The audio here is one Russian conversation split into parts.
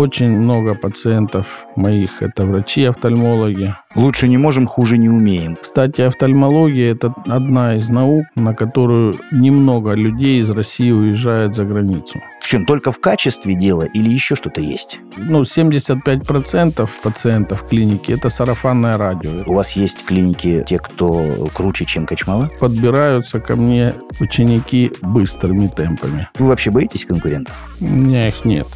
Очень много пациентов моих – это врачи-офтальмологи. Лучше не можем, хуже не умеем. Кстати, офтальмология – это одна из наук, на которую немного людей из России уезжают за границу. В чем, только в качестве дела или еще что-то есть? Ну, 75% пациентов в клинике – это сарафанное радио. У вас есть клиники, те, кто круче, чем Качмала? Подбираются ко мне ученики быстрыми темпами. Вы вообще боитесь конкурентов? У меня их нет.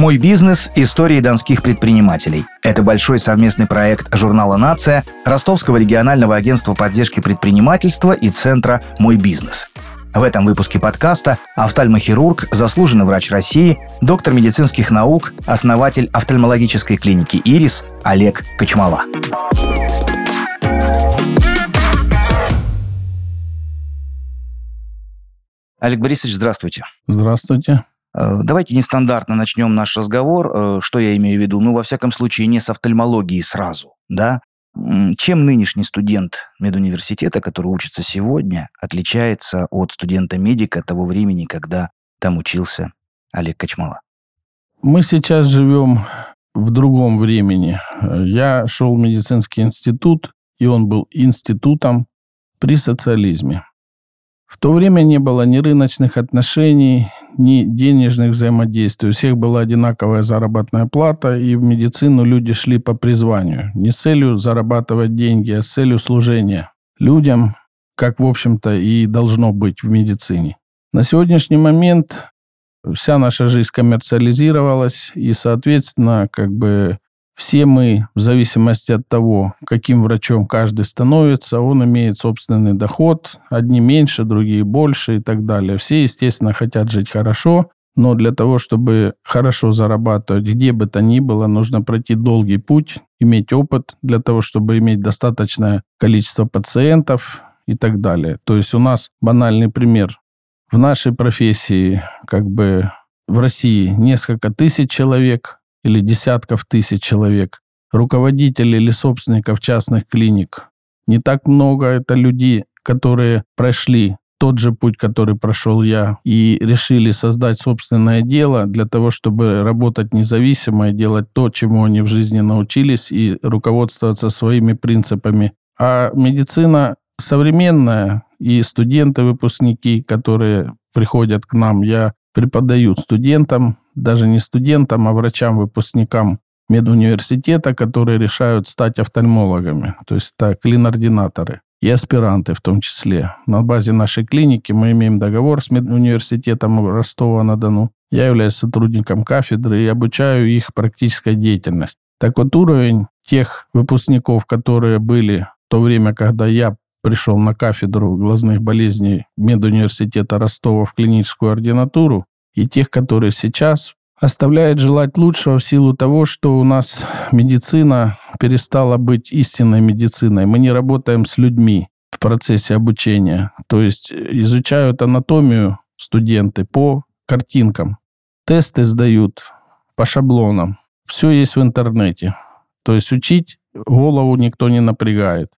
«Мой бизнес. Истории донских предпринимателей». Это большой совместный проект журнала «Нация», Ростовского регионального агентства поддержки предпринимательства и Центра «Мой бизнес». В этом выпуске подкаста офтальмохирург, заслуженный врач России, доктор медицинских наук, основатель офтальмологической клиники «Ирис» Олег Кочмала. Олег Борисович, здравствуйте. Здравствуйте. Э, давайте нестандартно начнем наш разговор. Э, что я имею в виду? Ну, во всяком случае, не с офтальмологии сразу, да? Чем нынешний студент медуниверситета, который учится сегодня, отличается от студента-медика того времени, когда там учился Олег Качмала? Мы сейчас живем в другом времени. Я шел в медицинский институт, и он был институтом при социализме. В то время не было ни рыночных отношений, ни денежных взаимодействий. У всех была одинаковая заработная плата, и в медицину люди шли по призванию. Не с целью зарабатывать деньги, а с целью служения людям, как, в общем-то, и должно быть в медицине. На сегодняшний момент вся наша жизнь коммерциализировалась, и, соответственно, как бы все мы, в зависимости от того, каким врачом каждый становится, он имеет собственный доход. Одни меньше, другие больше и так далее. Все, естественно, хотят жить хорошо, но для того, чтобы хорошо зарабатывать, где бы то ни было, нужно пройти долгий путь, иметь опыт для того, чтобы иметь достаточное количество пациентов и так далее. То есть у нас банальный пример. В нашей профессии, как бы в России несколько тысяч человек, или десятков тысяч человек, руководителей или собственников частных клиник. Не так много это люди, которые прошли тот же путь, который прошел я, и решили создать собственное дело для того, чтобы работать независимо и делать то, чему они в жизни научились, и руководствоваться своими принципами. А медицина современная, и студенты, выпускники, которые приходят к нам, я преподаю студентам, даже не студентам, а врачам-выпускникам медуниверситета, которые решают стать офтальмологами. То есть это клинординаторы и аспиранты в том числе. На базе нашей клиники мы имеем договор с медуниверситетом Ростова-на-Дону. Я являюсь сотрудником кафедры и обучаю их практической деятельности. Так вот, уровень тех выпускников, которые были в то время, когда я пришел на кафедру глазных болезней медуниверситета Ростова в клиническую ординатуру, и тех, которые сейчас, оставляет желать лучшего в силу того, что у нас медицина перестала быть истинной медициной. Мы не работаем с людьми в процессе обучения. То есть изучают анатомию студенты по картинкам. Тесты сдают по шаблонам. Все есть в интернете. То есть учить голову никто не напрягает.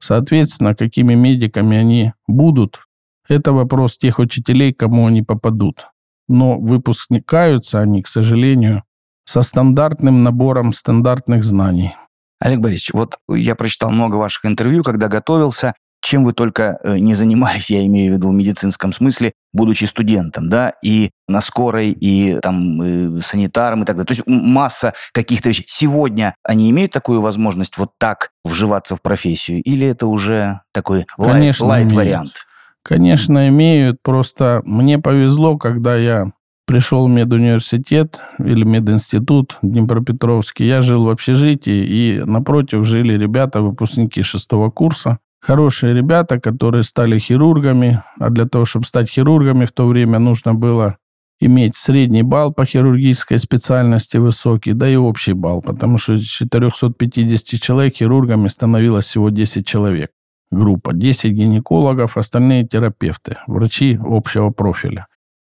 Соответственно, какими медиками они будут, это вопрос тех учителей, кому они попадут но выпускникаются они, к сожалению, со стандартным набором стандартных знаний. Олег Борисович, вот я прочитал много ваших интервью, когда готовился. Чем вы только э, не занимались, я имею в виду в медицинском смысле, будучи студентом, да, и на скорой, и там и санитаром и так далее. То есть масса каких-то вещей. Сегодня они имеют такую возможность вот так вживаться в профессию? Или это уже такой лайт-вариант? Конечно, имеют. Просто мне повезло, когда я пришел в медуниверситет или мединститут Днепропетровский. Я жил в общежитии, и напротив жили ребята, выпускники шестого курса. Хорошие ребята, которые стали хирургами. А для того, чтобы стать хирургами, в то время нужно было иметь средний балл по хирургической специальности высокий, да и общий балл, потому что из 450 человек хирургами становилось всего 10 человек группа. 10 гинекологов, остальные терапевты, врачи общего профиля.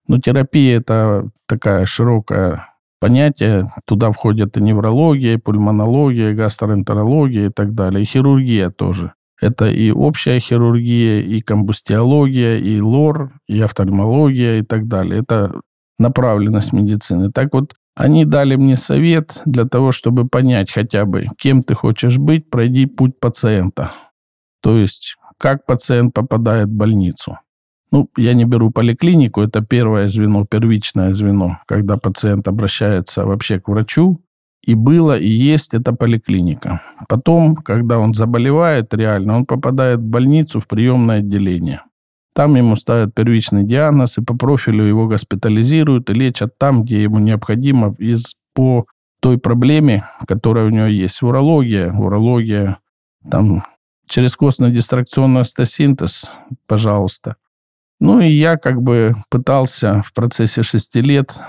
Но терапия – это такая широкое понятие. Туда входят и неврология, и пульмонология, и гастроэнтерология и так далее, и хирургия тоже. Это и общая хирургия, и комбустиология, и лор, и офтальмология, и так далее. Это направленность медицины. Так вот, они дали мне совет для того, чтобы понять хотя бы, кем ты хочешь быть, пройди путь пациента. То есть, как пациент попадает в больницу. Ну, я не беру поликлинику, это первое звено, первичное звено, когда пациент обращается вообще к врачу, и было, и есть это поликлиника. Потом, когда он заболевает реально, он попадает в больницу, в приемное отделение. Там ему ставят первичный диагноз, и по профилю его госпитализируют и лечат там, где ему необходимо из, по той проблеме, которая у него есть. Урология, урология, там через костно-дистракционный остеосинтез, пожалуйста. Ну и я как бы пытался в процессе шести лет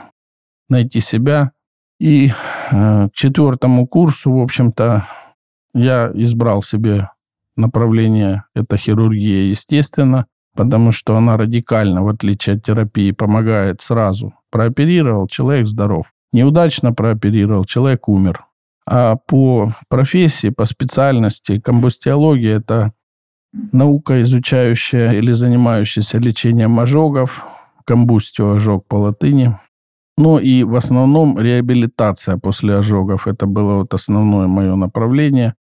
найти себя, и э, к четвертому курсу, в общем-то, я избрал себе направление, это хирургия, естественно, потому что она радикально, в отличие от терапии, помогает сразу. Прооперировал, человек здоров. Неудачно прооперировал, человек умер. А по профессии, по специальности, комбустиология – это наука, изучающая или занимающаяся лечением ожогов, комбустио – ожог по латыни, ну и в основном реабилитация после ожогов. Это было вот основное мое направление.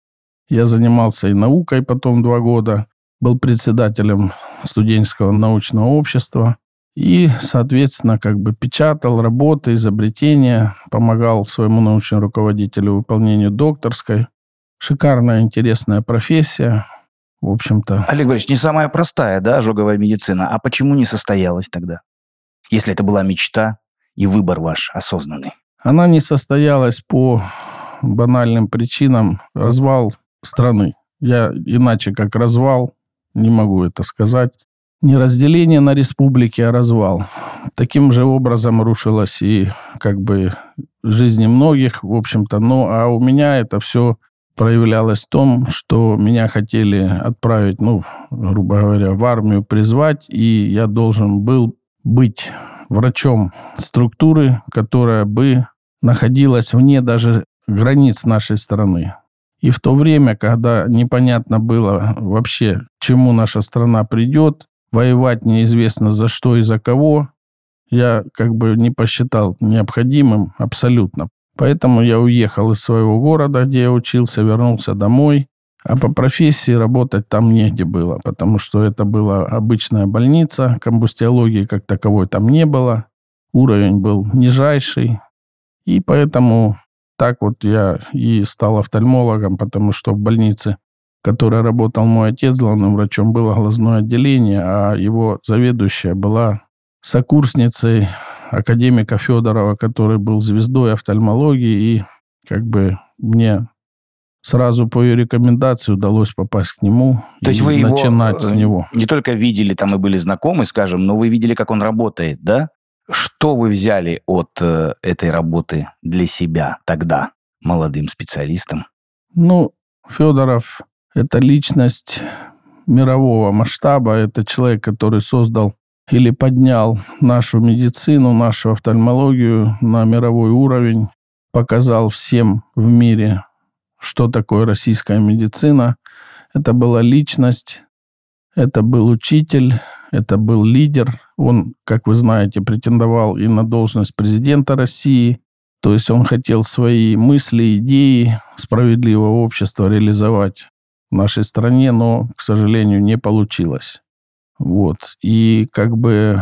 Я занимался и наукой потом два года. Был председателем студенческого научного общества. И, соответственно, как бы печатал работы, изобретения, помогал своему научному руководителю выполнению докторской. Шикарная, интересная профессия. В общем-то... Олег Борисович, не самая простая, да, ожоговая медицина. А почему не состоялась тогда? Если это была мечта, и выбор ваш осознанный? Она не состоялась по банальным причинам. Развал страны. Я иначе как развал не могу это сказать. Не разделение на республики, а развал. Таким же образом рушилась и как бы жизни многих, в общем-то. Ну, а у меня это все проявлялось в том, что меня хотели отправить, ну, грубо говоря, в армию призвать, и я должен был быть врачом структуры, которая бы находилась вне даже границ нашей страны. И в то время, когда непонятно было вообще, чему наша страна придет, воевать неизвестно за что и за кого, я как бы не посчитал необходимым абсолютно. Поэтому я уехал из своего города, где я учился, вернулся домой а по профессии работать там негде было, потому что это была обычная больница, комбустиологии как таковой там не было, уровень был нижайший. И поэтому так вот я и стал офтальмологом, потому что в больнице, в которой работал мой отец главным врачом, было глазное отделение, а его заведующая была сокурсницей академика Федорова, который был звездой офтальмологии, и как бы мне сразу по ее рекомендации удалось попасть к нему То есть вы начинать его с него. не только видели там и были знакомы, скажем, но вы видели, как он работает, да? Что вы взяли от э, этой работы для себя тогда, молодым специалистом? Ну, Федоров – это личность мирового масштаба, это человек, который создал или поднял нашу медицину, нашу офтальмологию на мировой уровень, показал всем в мире что такое российская медицина. Это была личность, это был учитель, это был лидер. Он, как вы знаете, претендовал и на должность президента России. То есть он хотел свои мысли, идеи справедливого общества реализовать в нашей стране, но, к сожалению, не получилось. Вот. И как бы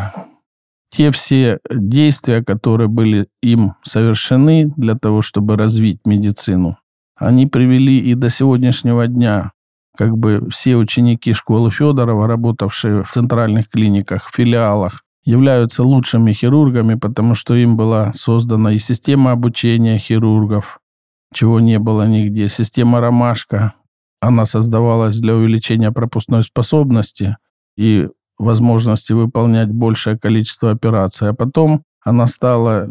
те все действия, которые были им совершены для того, чтобы развить медицину, они привели и до сегодняшнего дня как бы все ученики школы Федорова, работавшие в центральных клиниках, филиалах, являются лучшими хирургами, потому что им была создана и система обучения хирургов, чего не было нигде. Система «Ромашка», она создавалась для увеличения пропускной способности и возможности выполнять большее количество операций. А потом она стала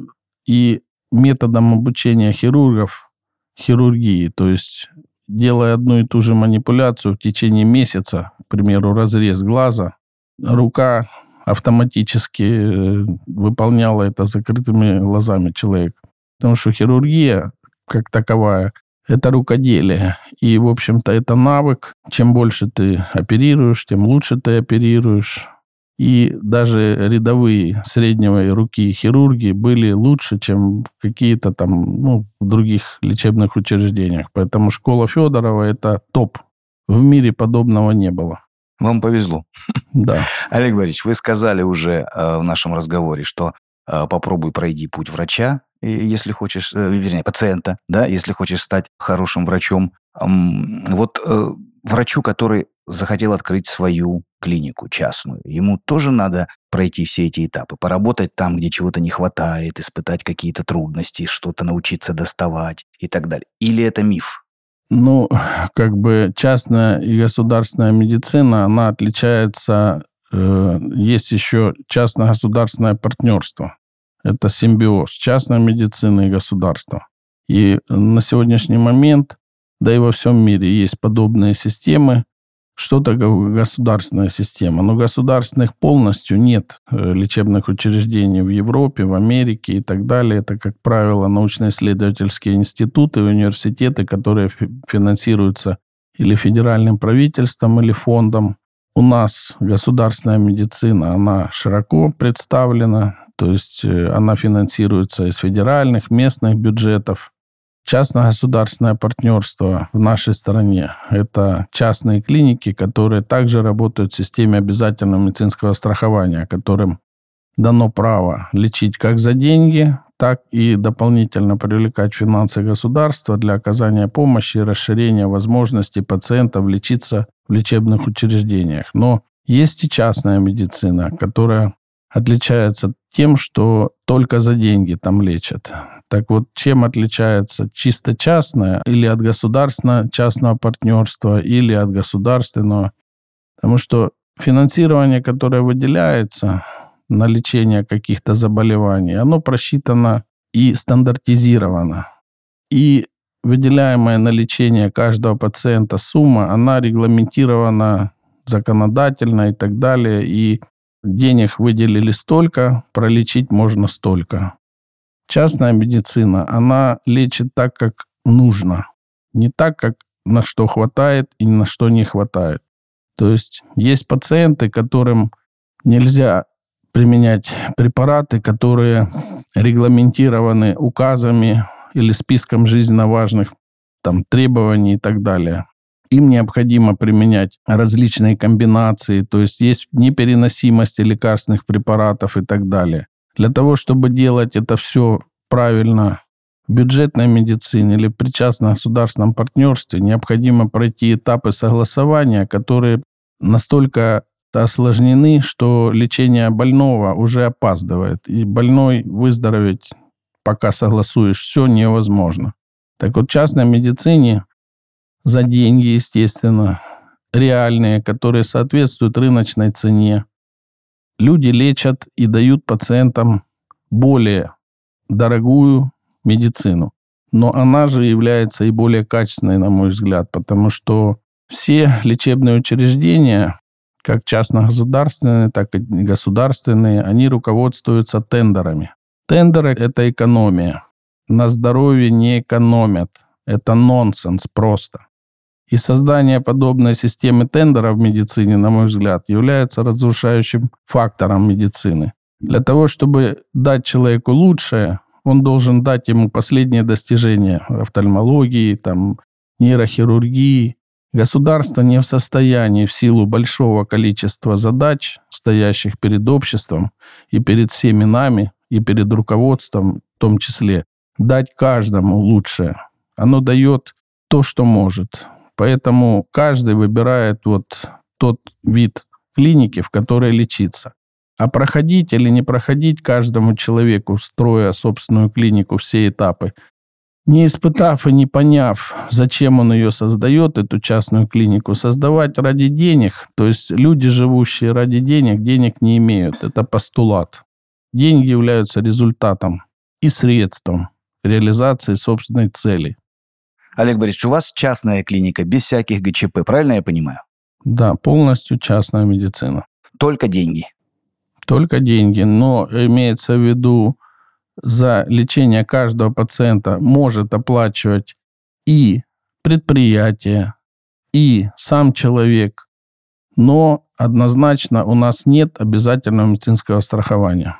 и методом обучения хирургов, хирургии. То есть, делая одну и ту же манипуляцию в течение месяца, к примеру, разрез глаза, рука автоматически э, выполняла это закрытыми глазами человека. Потому что хирургия, как таковая, это рукоделие. И, в общем-то, это навык. Чем больше ты оперируешь, тем лучше ты оперируешь. И даже рядовые среднего руки хирурги были лучше, чем какие-то там ну, в других лечебных учреждениях. Поэтому школа Федорова – это топ. В мире подобного не было. Вам повезло. Да. Олег Борисович, вы сказали уже э, в нашем разговоре, что э, попробуй пройди путь врача, если хочешь, э, вернее, пациента, да, если хочешь стать хорошим врачом. Вот э, врачу, который захотел открыть свою клинику частную, ему тоже надо пройти все эти этапы, поработать там, где чего-то не хватает, испытать какие-то трудности, что-то научиться доставать и так далее. Или это миф? Ну, как бы частная и государственная медицина, она отличается. Э, есть еще частно-государственное партнерство. Это симбиоз частной медицины и государства. И на сегодняшний момент, да и во всем мире есть подобные системы. Что такое государственная система? Но государственных полностью нет э, лечебных учреждений в Европе, в Америке и так далее. Это, как правило, научно-исследовательские институты, университеты, которые финансируются или федеральным правительством, или фондом. У нас государственная медицина, она широко представлена, то есть э, она финансируется из федеральных, местных бюджетов. Частно-государственное партнерство в нашей стране – это частные клиники, которые также работают в системе обязательного медицинского страхования, которым дано право лечить как за деньги, так и дополнительно привлекать финансы государства для оказания помощи и расширения возможностей пациентов лечиться в лечебных учреждениях. Но есть и частная медицина, которая отличается тем, что только за деньги там лечат. Так вот, чем отличается чисто частное или от государственного частного партнерства, или от государственного? Потому что финансирование, которое выделяется на лечение каких-то заболеваний, оно просчитано и стандартизировано. И выделяемая на лечение каждого пациента сумма, она регламентирована законодательно и так далее. И денег выделили столько, пролечить можно столько. Частная медицина, она лечит так, как нужно. Не так, как на что хватает и на что не хватает. То есть есть пациенты, которым нельзя применять препараты, которые регламентированы указами или списком жизненно важных там, требований и так далее им необходимо применять различные комбинации, то есть есть непереносимость лекарственных препаратов и так далее. Для того, чтобы делать это все правильно в бюджетной медицине или при частном государственном партнерстве, необходимо пройти этапы согласования, которые настолько осложнены, что лечение больного уже опаздывает, и больной выздороветь, пока согласуешь все, невозможно. Так вот, в частной медицине за деньги, естественно, реальные, которые соответствуют рыночной цене. Люди лечат и дают пациентам более дорогую медицину. Но она же является и более качественной, на мой взгляд, потому что все лечебные учреждения, как частно-государственные, так и государственные, они руководствуются тендерами. Тендеры – это экономия. На здоровье не экономят. Это нонсенс просто. И создание подобной системы тендера в медицине, на мой взгляд, является разрушающим фактором медицины. Для того, чтобы дать человеку лучшее, он должен дать ему последние достижения в офтальмологии, там, нейрохирургии. Государство не в состоянии в силу большого количества задач, стоящих перед обществом и перед всеми нами, и перед руководством в том числе, дать каждому лучшее. Оно дает то, что может. Поэтому каждый выбирает вот тот вид клиники, в которой лечиться. А проходить или не проходить каждому человеку, строя собственную клинику, все этапы, не испытав и не поняв, зачем он ее создает, эту частную клинику, создавать ради денег, то есть люди, живущие ради денег, денег не имеют. Это постулат. Деньги являются результатом и средством реализации собственной цели. Олег Борисович, у вас частная клиника, без всяких ГЧП, правильно я понимаю? Да, полностью частная медицина. Только деньги? Только деньги, но имеется в виду, за лечение каждого пациента может оплачивать и предприятие, и сам человек. Но однозначно у нас нет обязательного медицинского страхования.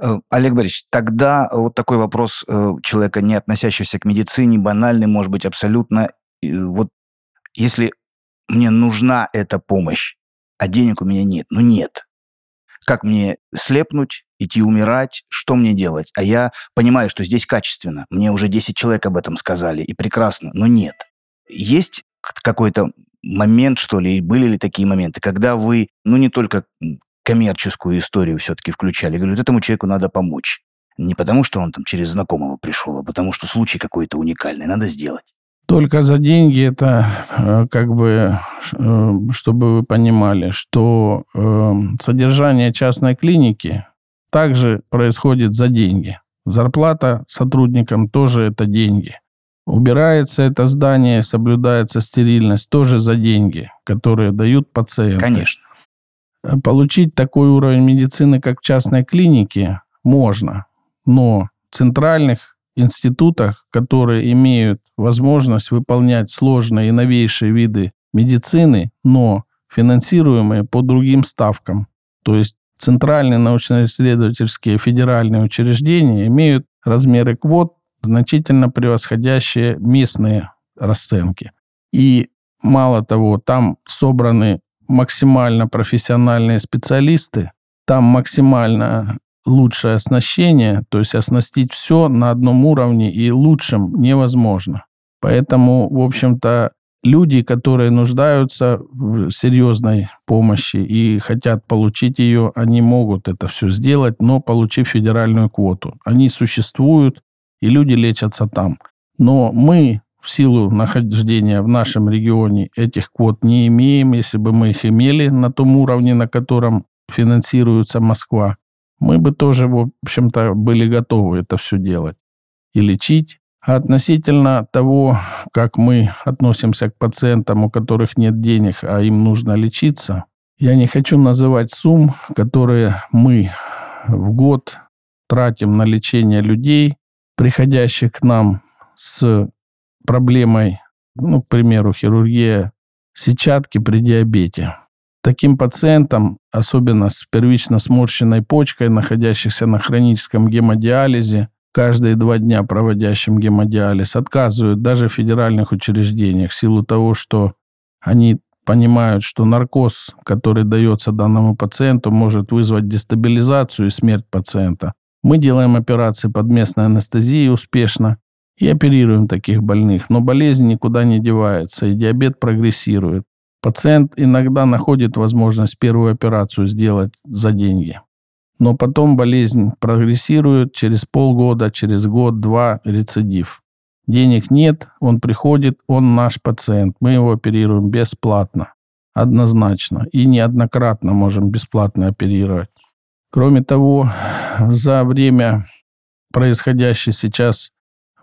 Э, Олег Борисович, тогда вот такой вопрос э, человека, не относящегося к медицине, банальный, может быть, абсолютно. Вот если мне нужна эта помощь, а денег у меня нет, ну нет. Как мне слепнуть, идти умирать, что мне делать? А я понимаю, что здесь качественно. Мне уже 10 человек об этом сказали, и прекрасно, но нет. Есть какой-то момент, что ли, были ли такие моменты, когда вы, ну, не только коммерческую историю все-таки включали, говорят, этому человеку надо помочь. Не потому, что он там через знакомого пришел, а потому, что случай какой-то уникальный, надо сделать. Только за деньги это э, как бы, э, чтобы вы понимали, что э, содержание частной клиники также происходит за деньги. Зарплата сотрудникам тоже это деньги. Убирается это здание, соблюдается стерильность тоже за деньги, которые дают пациенты. Конечно. Получить такой уровень медицины, как в частной клинике, можно, но в центральных институтах, которые имеют возможность выполнять сложные и новейшие виды медицины, но финансируемые по другим ставкам. То есть центральные научно-исследовательские федеральные учреждения имеют размеры квот, значительно превосходящие местные расценки. И мало того, там собраны максимально профессиональные специалисты, там максимально лучшее оснащение, то есть оснастить все на одном уровне и лучшим невозможно. Поэтому, в общем-то, люди, которые нуждаются в серьезной помощи и хотят получить ее, они могут это все сделать, но получив федеральную квоту. Они существуют, и люди лечатся там. Но мы в силу нахождения в нашем регионе этих квот не имеем. Если бы мы их имели на том уровне, на котором финансируется Москва, мы бы тоже, в общем-то, были готовы это все делать и лечить. А относительно того, как мы относимся к пациентам, у которых нет денег, а им нужно лечиться, я не хочу называть сумм, которые мы в год тратим на лечение людей, приходящих к нам с проблемой, ну, к примеру, хирургия сетчатки при диабете. Таким пациентам, особенно с первично сморщенной почкой, находящихся на хроническом гемодиализе, каждые два дня проводящим гемодиализ, отказывают даже в федеральных учреждениях в силу того, что они понимают, что наркоз, который дается данному пациенту, может вызвать дестабилизацию и смерть пациента. Мы делаем операции под местной анестезией успешно и оперируем таких больных, но болезнь никуда не девается, и диабет прогрессирует. Пациент иногда находит возможность первую операцию сделать за деньги. Но потом болезнь прогрессирует через полгода, через год-два рецидив. Денег нет, он приходит, он наш пациент. Мы его оперируем бесплатно, однозначно. И неоднократно можем бесплатно оперировать. Кроме того, за время происходящей сейчас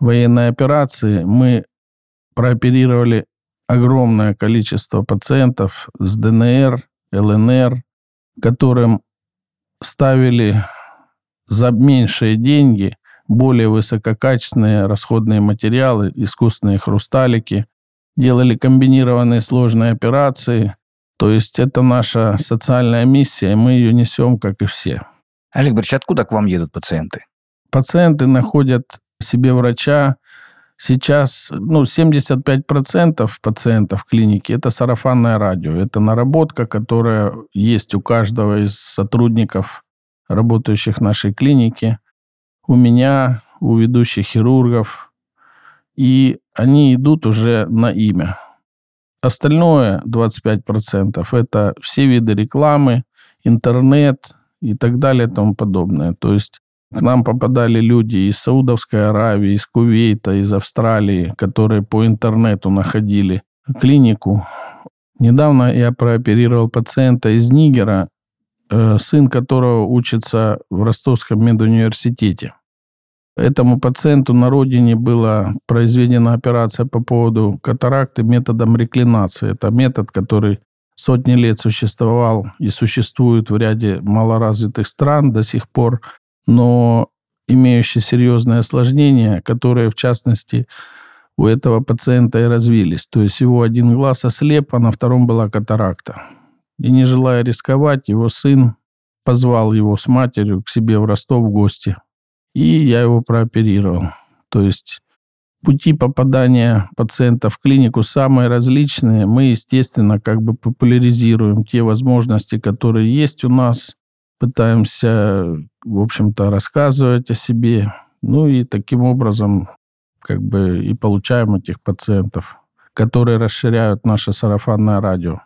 военной операции мы прооперировали огромное количество пациентов с ДНР, ЛНР, которым ставили за меньшие деньги более высококачественные расходные материалы, искусственные хрусталики, делали комбинированные сложные операции. То есть это наша социальная миссия, и мы ее несем, как и все. Олег Борисович, откуда к вам едут пациенты? Пациенты находят себе врача Сейчас ну, 75% пациентов в клинике – это сарафанное радио. Это наработка, которая есть у каждого из сотрудников, работающих в нашей клинике. У меня, у ведущих хирургов. И они идут уже на имя. Остальное 25% – это все виды рекламы, интернет и так далее и тому подобное. То есть к нам попадали люди из Саудовской Аравии, из Кувейта, из Австралии, которые по интернету находили клинику. Недавно я прооперировал пациента из Нигера, э, сын которого учится в Ростовском медуниверситете. Этому пациенту на родине была произведена операция по поводу катаракты методом реклинации. Это метод, который сотни лет существовал и существует в ряде малоразвитых стран до сих пор но имеющие серьезные осложнения, которые, в частности, у этого пациента и развились. То есть его один глаз ослеп, а на втором была катаракта. И не желая рисковать, его сын позвал его с матерью к себе в Ростов в гости. И я его прооперировал. То есть пути попадания пациента в клинику самые различные. Мы, естественно, как бы популяризируем те возможности, которые есть у нас, пытаемся, в общем-то, рассказывать о себе. Ну и таким образом как бы и получаем этих пациентов, которые расширяют наше сарафанное радио.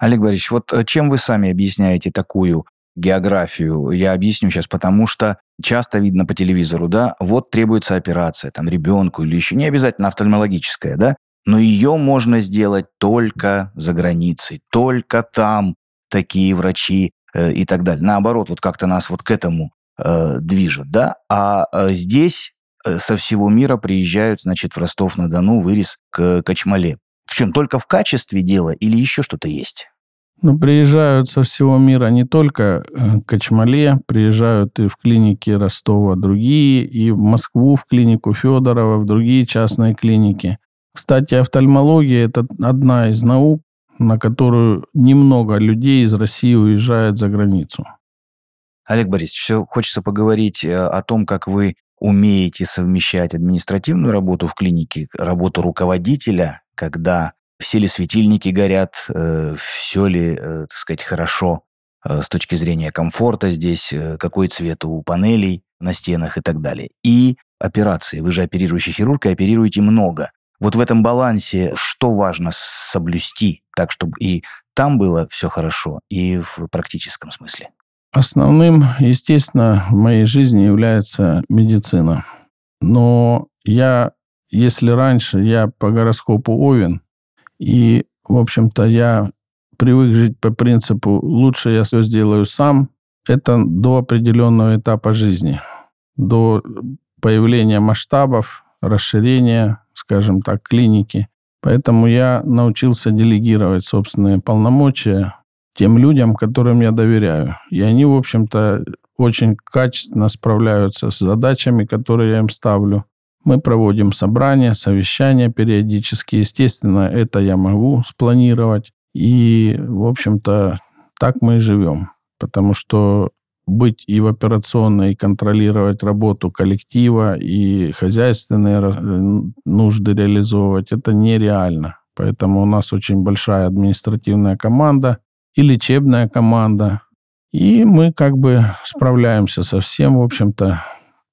Олег Борисович, вот э, чем вы сами объясняете такую географию? Я объясню сейчас, потому что часто видно по телевизору, да, вот требуется операция, там, ребенку или еще не обязательно офтальмологическая, да, но ее можно сделать только за границей, только там такие врачи э, и так далее. Наоборот, вот как-то нас вот к этому э, движет, да, а э, здесь э, со всего мира приезжают, значит, в Ростов-на-Дону, вырез к Качмале. В чем, только в качестве дела или еще что-то есть? Ну, приезжают со всего мира не только Качмале, приезжают и в клиники Ростова другие, и в Москву, в клинику Федорова, в другие частные клиники. Кстати, офтальмология – это одна из наук, на которую немного людей из России уезжает за границу. Олег Борисович, все хочется поговорить э, о том, как вы умеете совмещать административную работу в клинике, работу руководителя, когда все ли светильники горят, э, все ли, э, так сказать, хорошо с точки зрения комфорта здесь, какой цвет у панелей на стенах и так далее. И операции. Вы же оперирующий хирург и оперируете много. Вот в этом балансе что важно соблюсти, так чтобы и там было все хорошо, и в практическом смысле? Основным, естественно, в моей жизни является медицина. Но я, если раньше я по гороскопу Овен, и, в общем-то, я привык жить по принципу «лучше я все сделаю сам», это до определенного этапа жизни, до появления масштабов, расширения скажем так, клиники. Поэтому я научился делегировать собственные полномочия тем людям, которым я доверяю. И они, в общем-то, очень качественно справляются с задачами, которые я им ставлю. Мы проводим собрания, совещания периодически. Естественно, это я могу спланировать. И, в общем-то, так мы и живем. Потому что быть и в операционной, и контролировать работу коллектива, и хозяйственные э, нужды реализовывать, это нереально. Поэтому у нас очень большая административная команда и лечебная команда. И мы как бы справляемся со всем, в общем-то,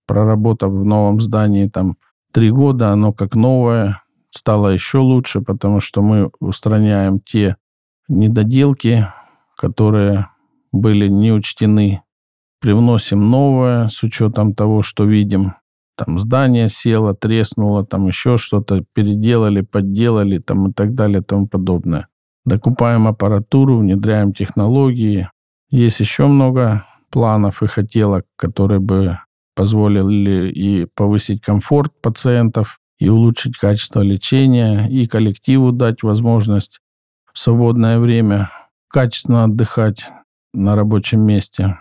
проработав в новом здании там три года, оно как новое, стало еще лучше, потому что мы устраняем те недоделки, которые были не учтены привносим новое с учетом того, что видим. Там здание село, треснуло, там еще что-то переделали, подделали там и так далее и тому подобное. Докупаем аппаратуру, внедряем технологии. Есть еще много планов и хотелок, которые бы позволили и повысить комфорт пациентов, и улучшить качество лечения, и коллективу дать возможность в свободное время качественно отдыхать на рабочем месте.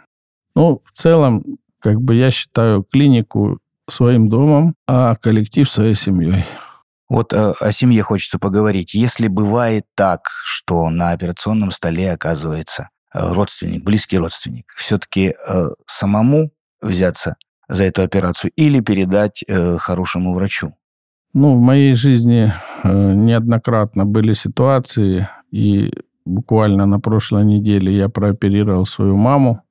Ну, в целом, как бы я считаю клинику своим домом, а коллектив своей семьей. Вот э, о семье хочется поговорить. Если бывает так, что на операционном столе оказывается э, родственник, близкий родственник, все-таки э, самому взяться за эту операцию или передать э, хорошему врачу? Ну, в моей жизни э, неоднократно были ситуации, и буквально на прошлой неделе я прооперировал свою маму.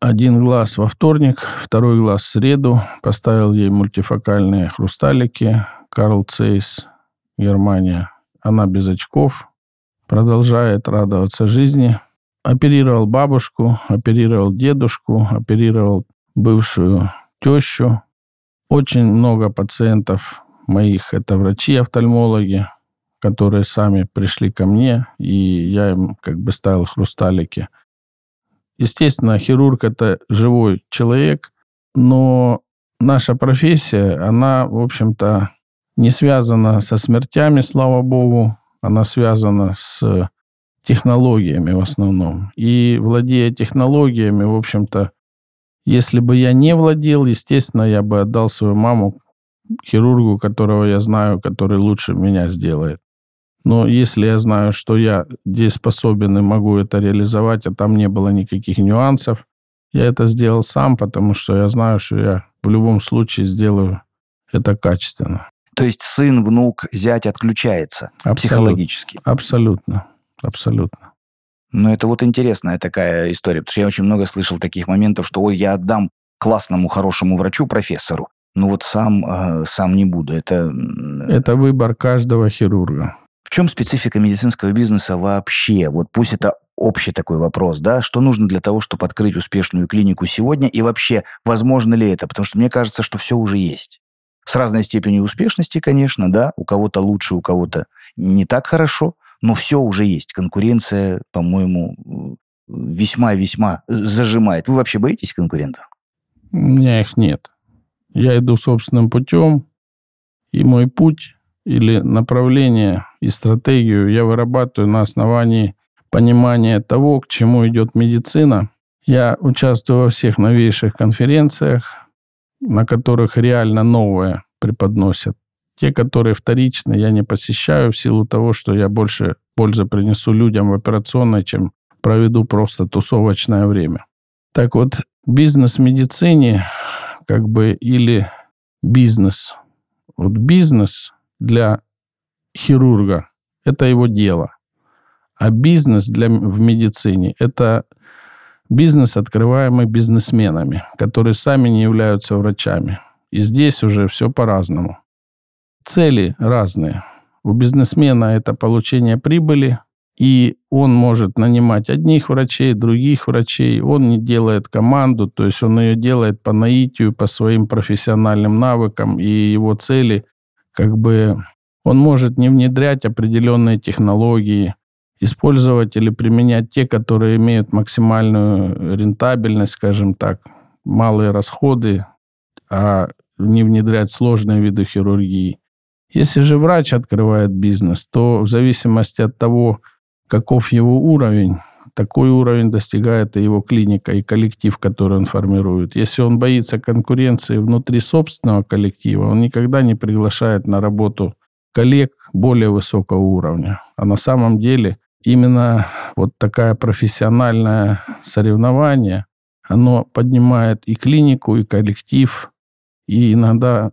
Один глаз во вторник, второй глаз в среду. Поставил ей мультифокальные хрусталики. Карл Цейс, Германия. Она без очков. Продолжает радоваться жизни. Оперировал бабушку, оперировал дедушку, оперировал бывшую тещу. Очень много пациентов моих, это врачи-офтальмологи, которые сами пришли ко мне, и я им как бы ставил хрусталики – Естественно, хирург – это живой человек, но наша профессия, она, в общем-то, не связана со смертями, слава богу, она связана с технологиями в основном. И владея технологиями, в общем-то, если бы я не владел, естественно, я бы отдал свою маму хирургу, которого я знаю, который лучше меня сделает. Но если я знаю, что я дееспособен и могу это реализовать, а там не было никаких нюансов, я это сделал сам, потому что я знаю, что я в любом случае сделаю это качественно. То есть сын, внук, зять отключается Абсолют, психологически? Абсолютно, абсолютно. Но это вот интересная такая история, потому что я очень много слышал таких моментов, что ой, я отдам классному, хорошему врачу, профессору, но вот сам, э, сам не буду. Это... это выбор каждого хирурга. Чем специфика медицинского бизнеса вообще? Вот пусть это общий такой вопрос, да, что нужно для того, чтобы открыть успешную клинику сегодня, и вообще, возможно ли это? Потому что мне кажется, что все уже есть. С разной степенью успешности, конечно, да, у кого-то лучше, у кого-то не так хорошо, но все уже есть. Конкуренция, по-моему, весьма-весьма зажимает. Вы вообще боитесь конкурентов? У меня их нет. Я иду собственным путем, и мой путь или направление и стратегию я вырабатываю на основании понимания того, к чему идет медицина. Я участвую во всех новейших конференциях, на которых реально новое преподносят. Те, которые вторичные, я не посещаю в силу того, что я больше пользы принесу людям в операционной, чем проведу просто тусовочное время. Так вот, бизнес в медицине, как бы, или бизнес. Вот бизнес для хирурга – это его дело. А бизнес для, в медицине – это бизнес, открываемый бизнесменами, которые сами не являются врачами. И здесь уже все по-разному. Цели разные. У бизнесмена это получение прибыли, и он может нанимать одних врачей, других врачей. Он не делает команду, то есть он ее делает по наитию, по своим профессиональным навыкам, и его цели как бы он может не внедрять определенные технологии, использовать или применять те, которые имеют максимальную рентабельность, скажем так, малые расходы, а не внедрять сложные виды хирургии. Если же врач открывает бизнес, то в зависимости от того, каков его уровень, такой уровень достигает и его клиника, и коллектив, который он формирует. Если он боится конкуренции внутри собственного коллектива, он никогда не приглашает на работу коллег более высокого уровня. А на самом деле именно вот такая профессиональное соревнование, оно поднимает и клинику, и коллектив, и иногда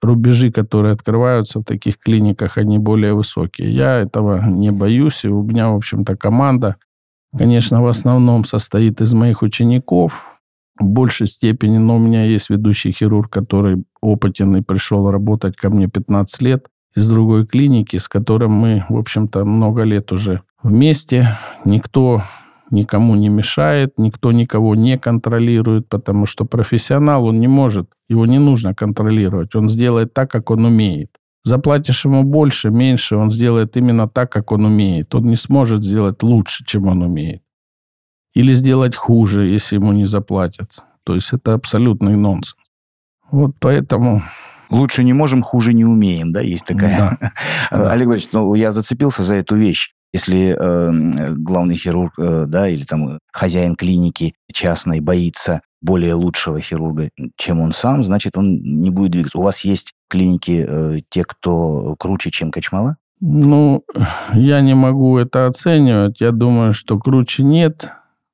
рубежи, которые открываются в таких клиниках, они более высокие. Я этого не боюсь, и у меня, в общем-то, команда, конечно, в основном состоит из моих учеников, в большей степени, но у меня есть ведущий хирург, который опытен и пришел работать ко мне 15 лет из другой клиники, с которым мы, в общем-то, много лет уже вместе. Никто никому не мешает, никто никого не контролирует, потому что профессионал, он не может, его не нужно контролировать. Он сделает так, как он умеет. Заплатишь ему больше, меньше, он сделает именно так, как он умеет. Он не сможет сделать лучше, чем он умеет. Или сделать хуже, если ему не заплатят. То есть это абсолютный нонсенс. Вот поэтому Лучше не можем, хуже не умеем, да, есть такая. Да. Олег Борисович, ну, я зацепился за эту вещь. Если э, главный хирург, э, да, или там хозяин клиники частной боится более лучшего хирурга, чем он сам, значит, он не будет двигаться. У вас есть клиники э, те, кто круче, чем Качмала? Ну, я не могу это оценивать. Я думаю, что круче нет,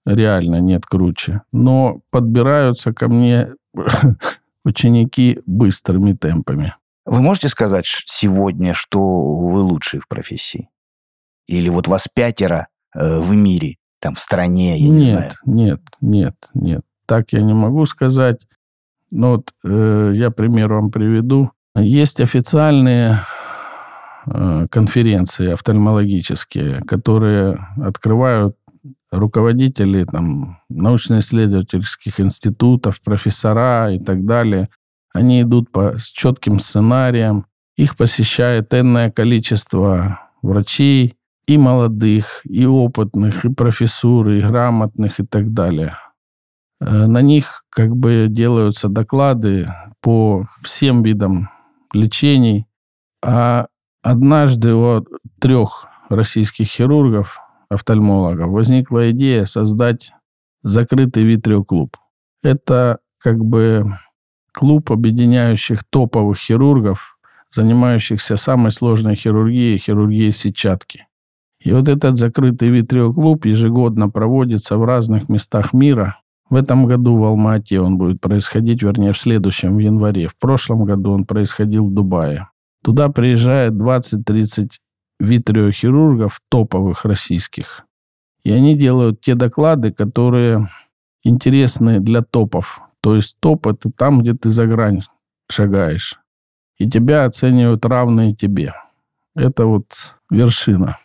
реально нет круче. Но подбираются ко мне ученики быстрыми темпами. Вы можете сказать сегодня, что вы лучший в профессии? Или вот вас пятеро э, в мире, там, в стране, я нет, не знаю? Нет, нет, нет. Так я не могу сказать. Но вот э, я пример вам приведу. Есть официальные э, конференции офтальмологические, которые открывают руководители там, научно-исследовательских институтов, профессора и так далее, они идут по, с четким сценариям, их посещает энное количество врачей, и молодых, и опытных, и профессуры, и грамотных, и так далее. Э, на них как бы делаются доклады по всем видам лечений. А однажды у трех российских хирургов офтальмологов возникла идея создать закрытый витриоклуб. Это как бы клуб, объединяющих топовых хирургов, занимающихся самой сложной хирургией, хирургией сетчатки. И вот этот закрытый витриоклуб ежегодно проводится в разных местах мира. В этом году в Алма-Ате он будет происходить, вернее, в следующем, в январе. В прошлом году он происходил в Дубае. Туда приезжает 20-30 витриохирургов топовых российских. И они делают те доклады, которые интересны для топов. То есть топ – это там, где ты за грань шагаешь. И тебя оценивают равные тебе. Это вот вершина.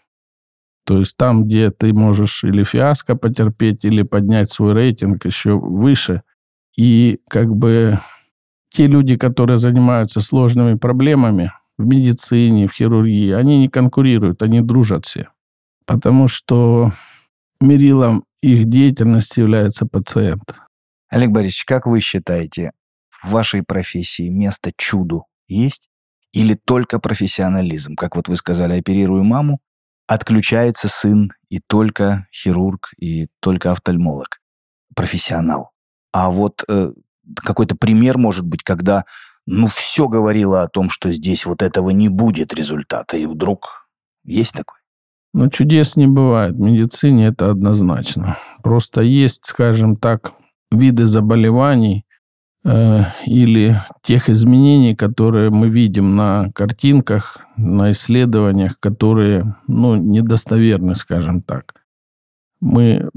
То есть там, где ты можешь или фиаско потерпеть, или поднять свой рейтинг еще выше. И как бы те люди, которые занимаются сложными проблемами в медицине, в хирургии, они не конкурируют, они дружат все. Потому что мерилом их деятельности является пациент. Олег Борисович, как вы считаете, в вашей профессии место чуду есть? Или только профессионализм? Как вот вы сказали, оперирую маму, отключается сын, и только хирург, и только офтальмолог, профессионал. А вот э, какой-то пример может быть, когда ну все говорило о том, что здесь вот этого не будет результата, и вдруг есть такой? Ну, чудес не бывает. В медицине это однозначно. Просто есть, скажем так, виды заболеваний, или тех изменений, которые мы видим на картинках, на исследованиях, которые ну, недостоверны, скажем так. Мы,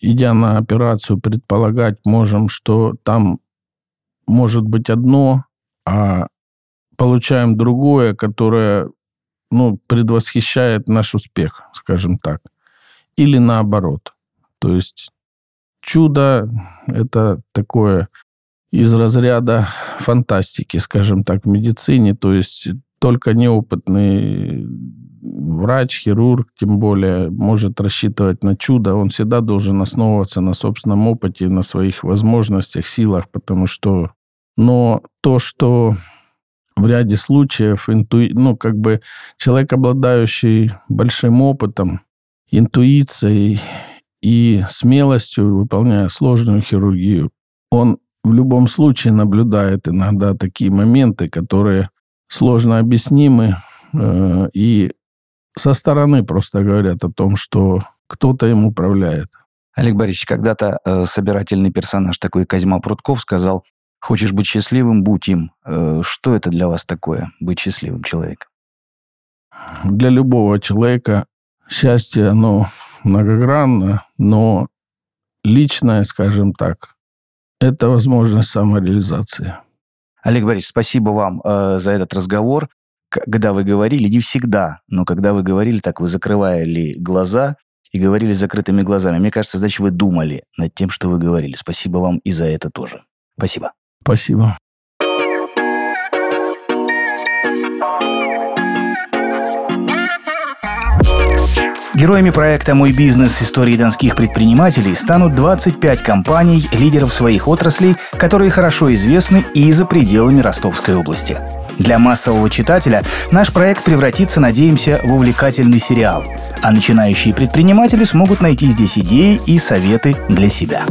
идя на операцию, предполагать можем, что там может быть одно, а получаем другое, которое ну, предвосхищает наш успех, скажем так. Или наоборот. То есть чудо – это такое из разряда фантастики, скажем так, в медицине. То есть только неопытный врач, хирург, тем более, может рассчитывать на чудо. Он всегда должен основываться на собственном опыте, на своих возможностях, силах, потому что... Но то, что в ряде случаев интуи... ну, как бы человек, обладающий большим опытом, интуицией и смелостью, выполняя сложную хирургию, он в любом случае наблюдает иногда такие моменты, которые сложно объяснимы э, и со стороны просто говорят о том, что кто-то им управляет. Олег Борисович, когда-то э, собирательный персонаж такой Козьма Прутков сказал, хочешь быть счастливым, будь им. Э, что это для вас такое, быть счастливым человеком? Для любого человека счастье, оно многогранно, но личное, скажем так, это возможность самореализации. Олег Борисович, спасибо вам э, за этот разговор. Когда вы говорили, не всегда, но когда вы говорили так, вы закрывали глаза и говорили закрытыми глазами. Мне кажется, значит, вы думали над тем, что вы говорили. Спасибо вам и за это тоже. Спасибо. Спасибо. Героями проекта «Мой бизнес. Истории донских предпринимателей» станут 25 компаний, лидеров своих отраслей, которые хорошо известны и за пределами Ростовской области. Для массового читателя наш проект превратится, надеемся, в увлекательный сериал, а начинающие предприниматели смогут найти здесь идеи и советы для себя.